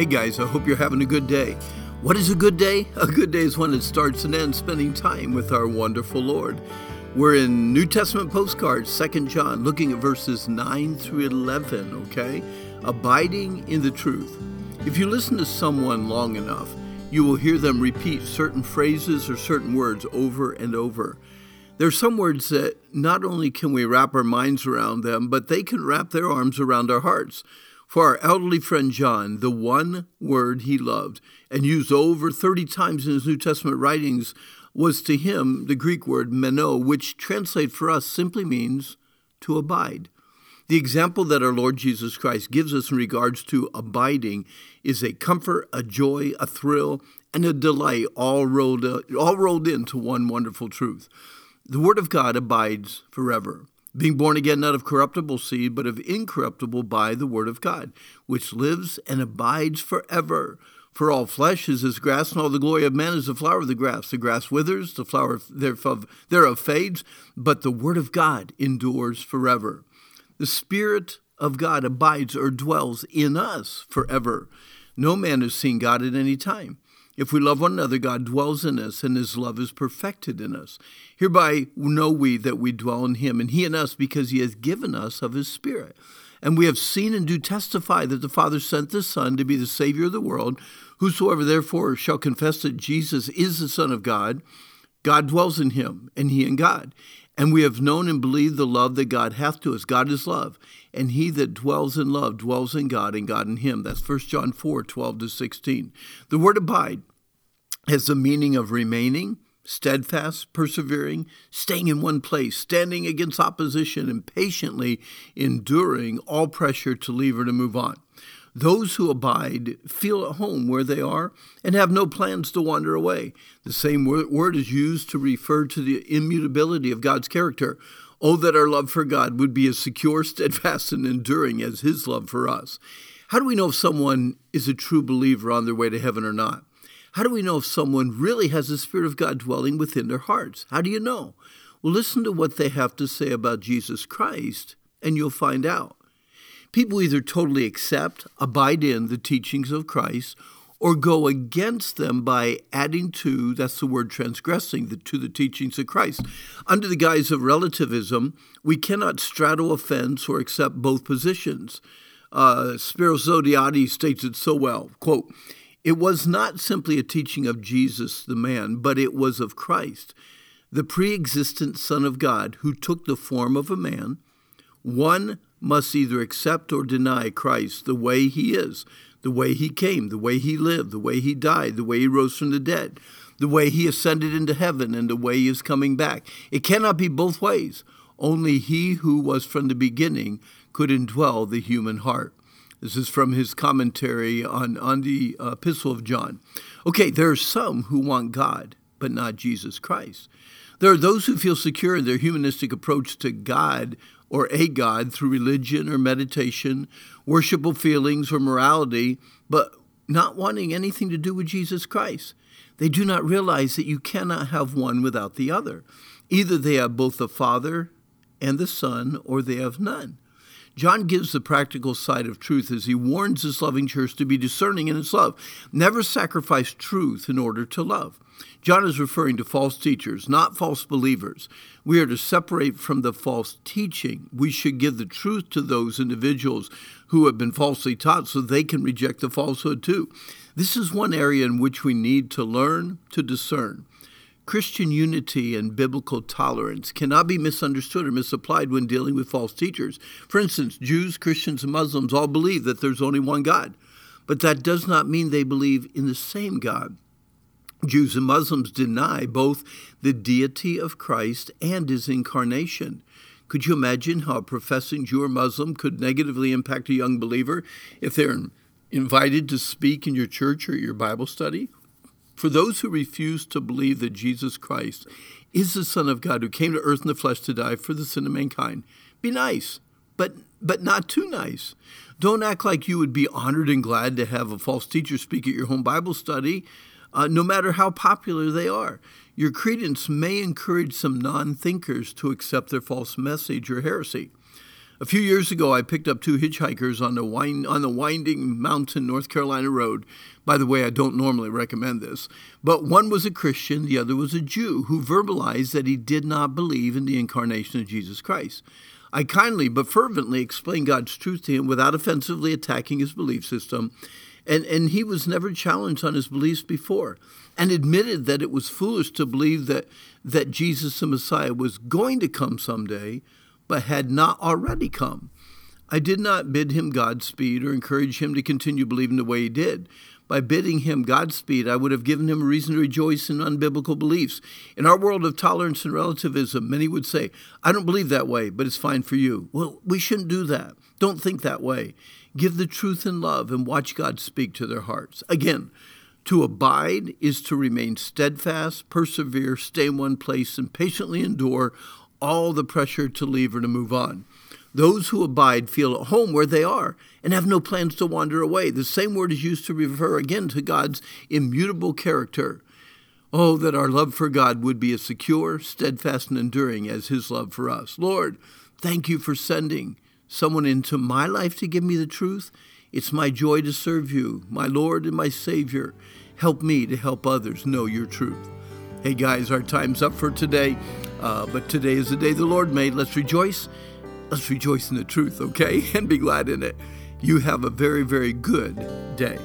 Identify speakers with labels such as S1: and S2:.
S1: Hey guys, I hope you're having a good day. What is a good day? A good day is when it starts and ends spending time with our wonderful Lord. We're in New Testament postcards, 2 John, looking at verses 9 through 11, okay? Abiding in the truth. If you listen to someone long enough, you will hear them repeat certain phrases or certain words over and over. There are some words that not only can we wrap our minds around them, but they can wrap their arms around our hearts. For our elderly friend John, the one word he loved and used over 30 times in his New Testament writings was to him the Greek word meno, which translated for us simply means to abide. The example that our Lord Jesus Christ gives us in regards to abiding is a comfort, a joy, a thrill, and a delight all rolled, all rolled into one wonderful truth. The Word of God abides forever being born again not of corruptible seed, but of incorruptible by the word of God, which lives and abides forever. For all flesh is as grass, and all the glory of man is the flower of the grass. The grass withers, the flower thereof, thereof fades, but the word of God endures forever. The Spirit of God abides or dwells in us forever. No man has seen God at any time. If we love one another, God dwells in us, and his love is perfected in us. Hereby know we that we dwell in him, and he in us, because he has given us of his Spirit. And we have seen and do testify that the Father sent the Son to be the Savior of the world. Whosoever therefore shall confess that Jesus is the Son of God, God dwells in him, and he in God. And we have known and believed the love that God hath to us. God is love. And he that dwells in love dwells in God, and God in him. That's 1 John 4 12 to 16. The word abide has the meaning of remaining, steadfast, persevering, staying in one place, standing against opposition, and patiently enduring all pressure to leave or to move on. Those who abide feel at home where they are and have no plans to wander away. The same word is used to refer to the immutability of God's character. Oh, that our love for God would be as secure, steadfast, and enduring as His love for us. How do we know if someone is a true believer on their way to heaven or not? How do we know if someone really has the Spirit of God dwelling within their hearts? How do you know? Well, listen to what they have to say about Jesus Christ, and you'll find out. People either totally accept, abide in the teachings of Christ, or go against them by adding to, that's the word transgressing, the, to the teachings of Christ. Under the guise of relativism, we cannot straddle a fence or accept both positions. Uh, Spiros Zodhiates states it so well, quote, it was not simply a teaching of Jesus the man, but it was of Christ, the pre existent Son of God, who took the form of a man. One must either accept or deny Christ the way he is, the way he came, the way he lived, the way he died, the way he rose from the dead, the way he ascended into heaven, and the way he is coming back. It cannot be both ways. Only he who was from the beginning could indwell the human heart. This is from his commentary on, on the Epistle of John. Okay, there are some who want God, but not Jesus Christ. There are those who feel secure in their humanistic approach to God or a God through religion or meditation, worshipful feelings or morality, but not wanting anything to do with Jesus Christ. They do not realize that you cannot have one without the other. Either they have both the Father and the Son, or they have none. John gives the practical side of truth as he warns his loving church to be discerning in its love. Never sacrifice truth in order to love. John is referring to false teachers, not false believers. We are to separate from the false teaching. We should give the truth to those individuals who have been falsely taught so they can reject the falsehood too. This is one area in which we need to learn to discern. Christian unity and biblical tolerance cannot be misunderstood or misapplied when dealing with false teachers. For instance, Jews, Christians, and Muslims all believe that there's only one God, but that does not mean they believe in the same God. Jews and Muslims deny both the deity of Christ and his incarnation. Could you imagine how a professing Jew or Muslim could negatively impact a young believer if they're invited to speak in your church or your Bible study? For those who refuse to believe that Jesus Christ is the Son of God who came to earth in the flesh to die for the sin of mankind, be nice, but but not too nice. Don't act like you would be honored and glad to have a false teacher speak at your home Bible study, uh, no matter how popular they are. Your credence may encourage some non thinkers to accept their false message or heresy. A few years ago, I picked up two hitchhikers on the, wind, on the winding mountain North Carolina road. By the way, I don't normally recommend this, but one was a Christian, the other was a Jew who verbalized that he did not believe in the incarnation of Jesus Christ. I kindly but fervently explained God's truth to him without offensively attacking his belief system, and, and he was never challenged on his beliefs before, and admitted that it was foolish to believe that, that Jesus the Messiah was going to come someday but had not already come. I did not bid him Godspeed or encourage him to continue believing the way he did. By bidding him Godspeed, I would have given him a reason to rejoice in unbiblical beliefs. In our world of tolerance and relativism, many would say, I don't believe that way, but it's fine for you. Well, we shouldn't do that. Don't think that way. Give the truth in love and watch God speak to their hearts. Again, to abide is to remain steadfast, persevere, stay in one place, and patiently endure all the pressure to leave or to move on. Those who abide feel at home where they are and have no plans to wander away. The same word is used to refer again to God's immutable character. Oh, that our love for God would be as secure, steadfast, and enduring as His love for us. Lord, thank you for sending someone into my life to give me the truth. It's my joy to serve you, my Lord and my Savior. Help me to help others know your truth. Hey guys, our time's up for today. Uh, but today is the day the Lord made. Let's rejoice. Let's rejoice in the truth, okay? And be glad in it. You have a very, very good day.